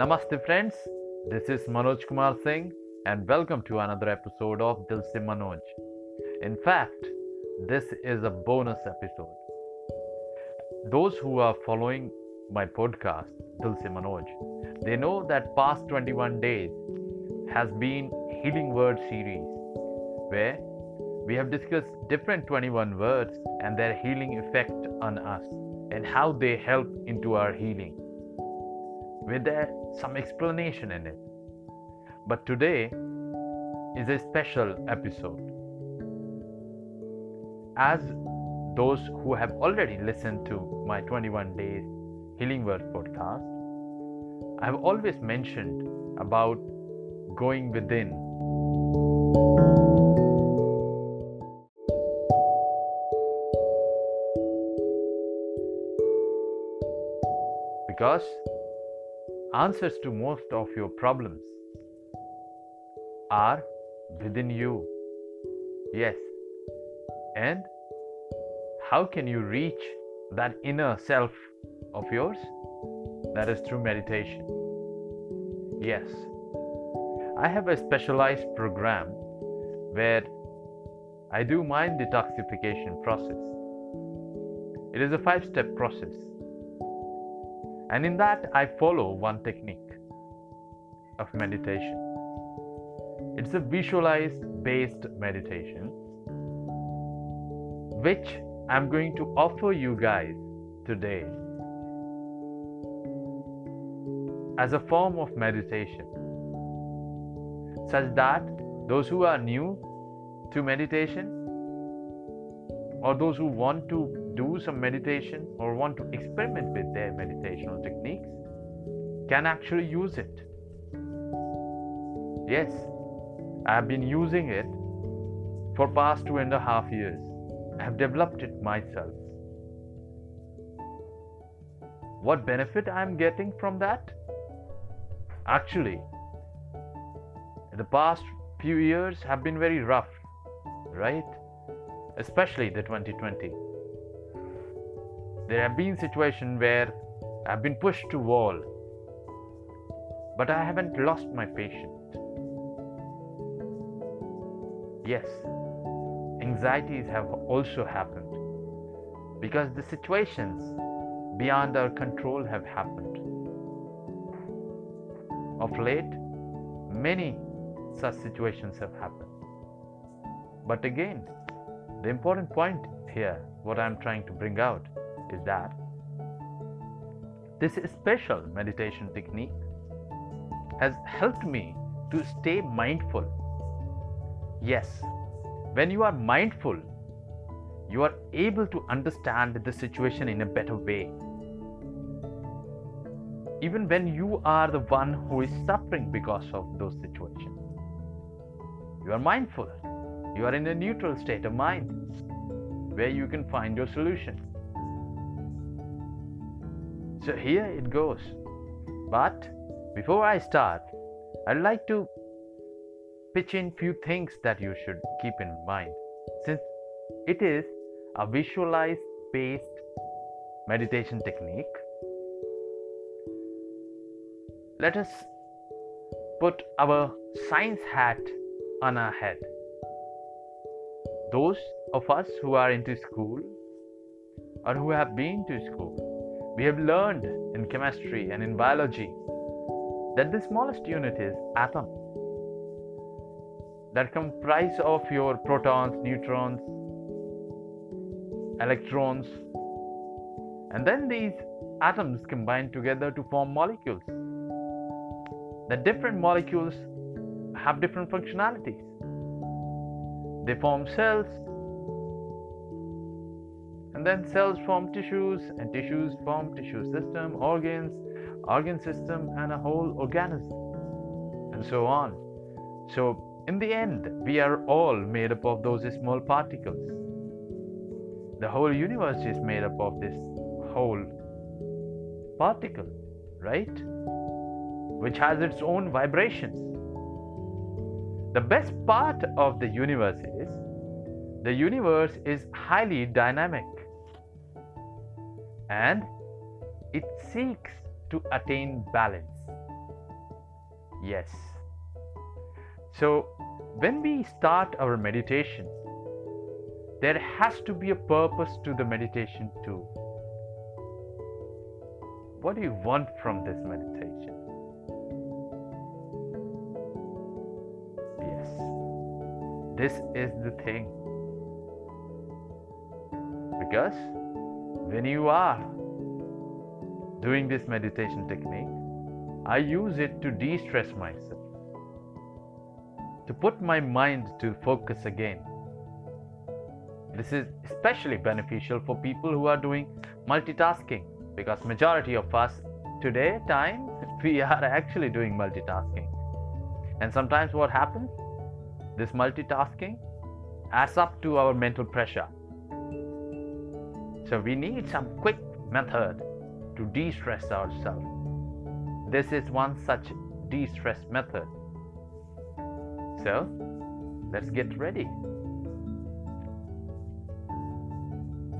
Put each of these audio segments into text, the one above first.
Namaste, friends. This is Manoj Kumar Singh, and welcome to another episode of Dil Se Manoj. In fact, this is a bonus episode. Those who are following my podcast, Dil Se Manoj, they know that past 21 days has been Healing Word series, where we have discussed different 21 words and their healing effect on us and how they help into our healing with some explanation in it. But today is a special episode. As those who have already listened to my 21 days Healing Word podcast, I have always mentioned about going within. Because answers to most of your problems are within you. Yes. And how can you reach that inner self of yours? That is through meditation. Yes. I have a specialized program where I do mind detoxification process. It is a five step process and in that, I follow one technique of meditation. It's a visualized based meditation, which I'm going to offer you guys today as a form of meditation, such that those who are new to meditation or those who want to do some meditation or want to experiment with their meditational techniques can actually use it. Yes, I have been using it for past two and a half years. I have developed it myself. What benefit I am getting from that? Actually, the past few years have been very rough, right? Especially the 2020 there have been situations where I've been pushed to wall, but I haven't lost my patience. Yes, anxieties have also happened because the situations beyond our control have happened. Of late, many such situations have happened. But again, the important point here, what I'm trying to bring out, is that this special meditation technique has helped me to stay mindful. Yes, when you are mindful, you are able to understand the situation in a better way. Even when you are the one who is suffering because of those situations, you are mindful. You are in a neutral state of mind where you can find your solution. So here it goes. But before I start, I'd like to pitch in few things that you should keep in mind since it is a visualized based meditation technique. Let us put our science hat on our head. Those of us who are into school or who have been to school we have learned in chemistry and in biology that the smallest unit is atom that comprise of your protons, neutrons, electrons and then these atoms combine together to form molecules. The different molecules have different functionalities. They form cells, and then cells form tissues and tissues form tissue system organs organ system and a whole organism and so on. So in the end we are all made up of those small particles. The whole universe is made up of this whole particle right? Which has its own vibrations. The best part of the universe is the universe is highly dynamic and it seeks to attain balance. Yes. So, when we start our meditation, there has to be a purpose to the meditation too. What do you want from this meditation? Yes, this is the thing. Because when you are doing this meditation technique, I use it to de stress myself, to put my mind to focus again. This is especially beneficial for people who are doing multitasking because majority of us today time we are actually doing multitasking. And sometimes what happens? This multitasking adds up to our mental pressure. So we need some quick method to de-stress ourselves. This is one such de-stress method. So, let's get ready.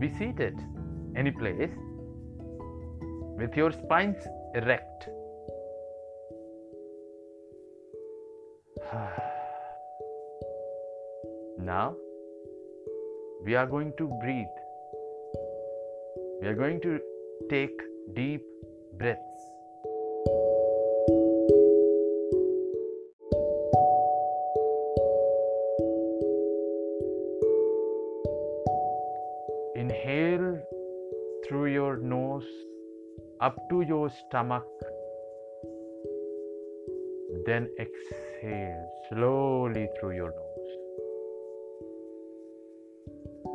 Be seated any place with your spines erect. now, we are going to breathe. We are going to take deep breaths. Inhale through your nose up to your stomach. Then exhale slowly through your nose.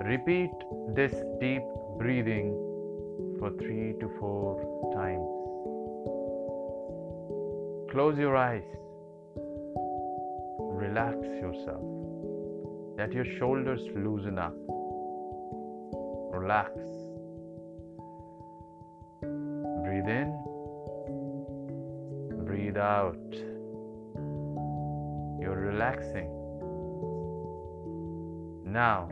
Repeat this deep breathing for three to four times. Close your eyes. Relax yourself. Let your shoulders loosen up. Relax. Breathe in. Breathe out. You're relaxing. Now,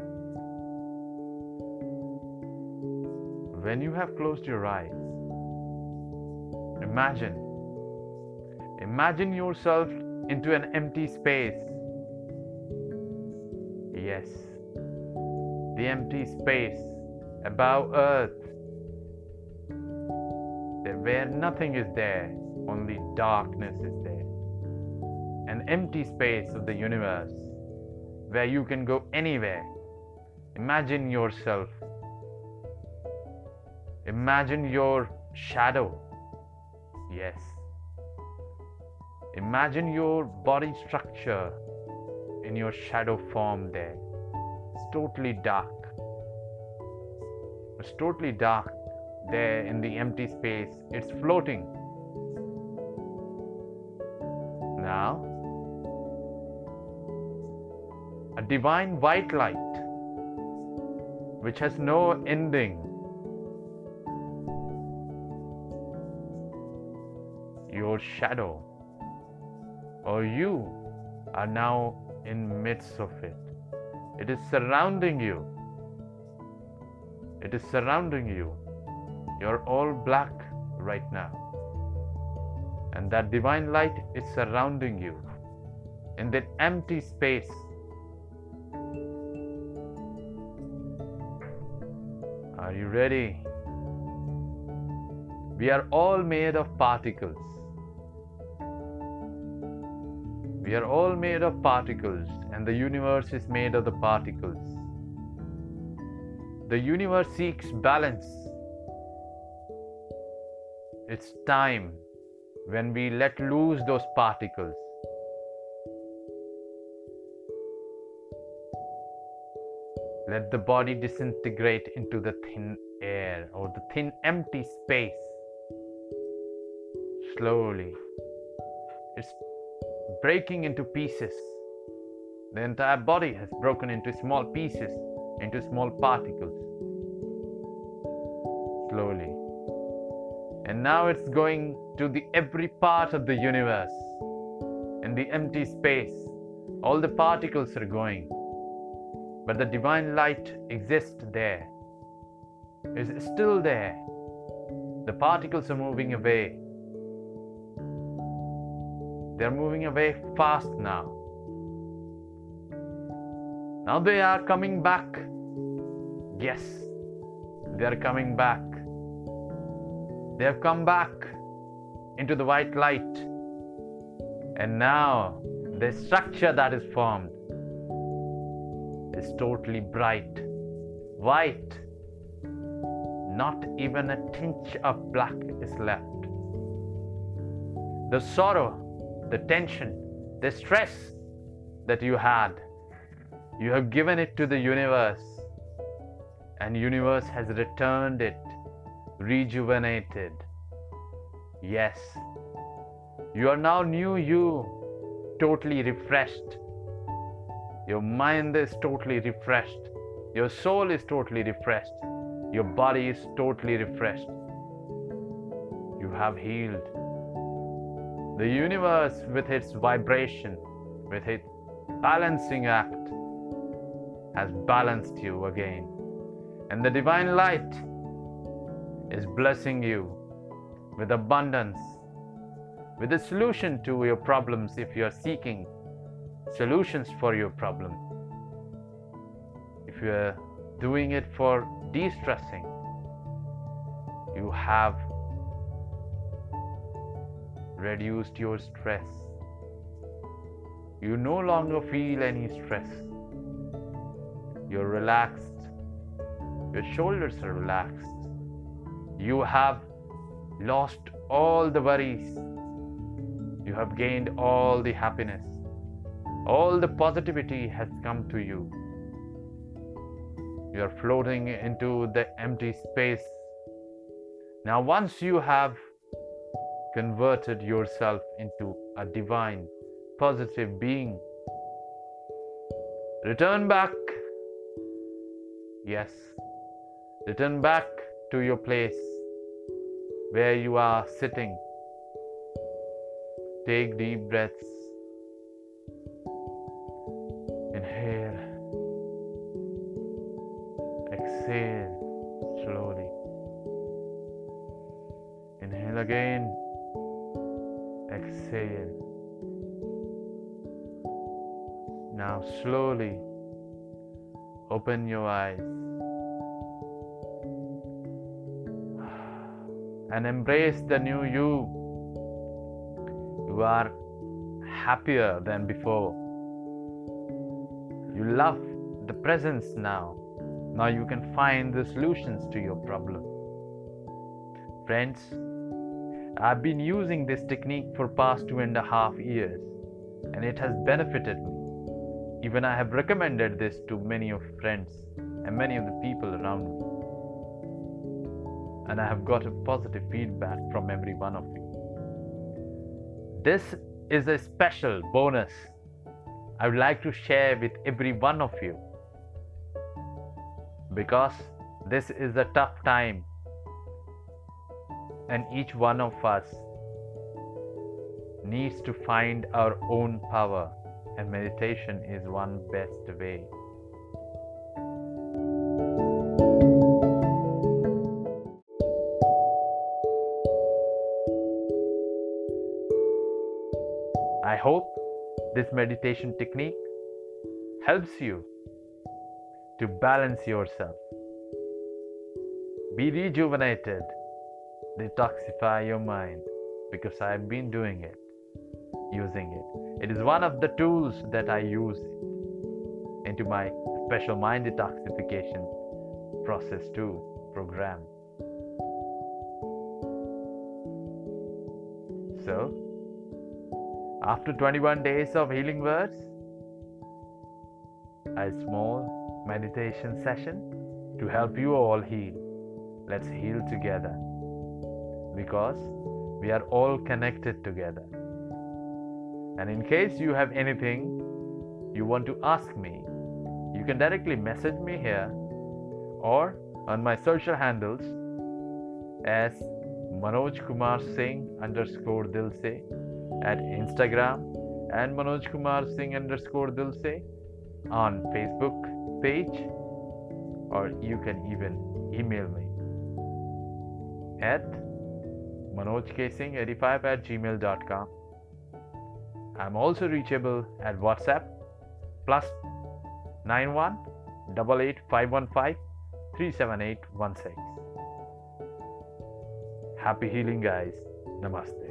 when you have closed your eyes, imagine, imagine yourself into an empty space. Yes, the empty space above earth, where nothing is there, only darkness is there. An empty space of the universe where you can go anywhere. Imagine yourself Imagine your shadow. Yes. Imagine your body structure in your shadow form there. It's totally dark. It's totally dark there in the empty space. It's floating. Now, a divine white light which has no ending shadow. Or you are now in midst of it. It is surrounding you. It is surrounding you. You're all black right now. And that divine light is surrounding you. In that empty space. Are you ready? We are all made of particles we are all made of particles, and the universe is made of the particles. The universe seeks balance. It's time when we let loose those particles. Let the body disintegrate into the thin air or the thin empty space. Slowly. It's breaking into pieces. The entire body has broken into small pieces, into small particles. Slowly. And now it's going to the every part of the universe. In the empty space, all the particles are going. But the divine light exists there. Is still there. The particles are moving away They're moving away fast now. Now they are coming back. Yes, they are coming back. They have come back into the white light. And now the structure that is formed is totally bright, white. Not even a tinge of black is left. The sorrow, the tension, the stress that you had, you have given it to the universe, and universe has returned it rejuvenated. Yes, you are now new you, totally refreshed. Your mind is totally refreshed. Your soul is totally refreshed. Your body is totally refreshed. You have healed. The universe, with its vibration, with its balancing act, has balanced you again. And the divine light is blessing you with abundance, with a solution to your problems if you are seeking solutions for your problem. If you are doing it for de stressing, you have reduced your stress. You no longer feel any stress. You're relaxed. Your shoulders are relaxed. You have lost all the worries. You have gained all the happiness. All the positivity has come to you. You are floating into the empty space. Now, once you have converted yourself into a divine, positive being, return back. Yes, return back to your place where you are sitting. Take deep breaths. Inhale. Exhale slowly. Inhale again. Exhale. Now slowly open your eyes. and embrace the new you. You are happier than before. You love the presence now. Now you can find the solutions to your problem. Friends, I've been using this technique for past two and a half years and it has benefited me. Even I have recommended this to many of friends and many of the people around me and I have got a positive feedback from every one of you. This is a special bonus I would like to share with every one of you because this is a tough time and each one of us needs to find our own power and meditation is one best way. I hope this meditation technique helps you to balance yourself, be rejuvenated, detoxify your mind because I've been doing it, using it. It is one of the tools that I use into my special mind detoxification process 2 program. So, after 21 days of healing words, a small meditation session to help you all heal. Let's heal together because we are all connected together. And in case you have anything you want to ask me, you can directly message me here or on my social handles as Manoj Kumar Singh underscore Dilse at Instagram and Manoj Kumar Singh underscore Dilse on Facebook page or you can even email me at manojksingh85 at gmail.com I'm also reachable at WhatsApp plus 91 515 37816. Happy healing, guys. Namaste.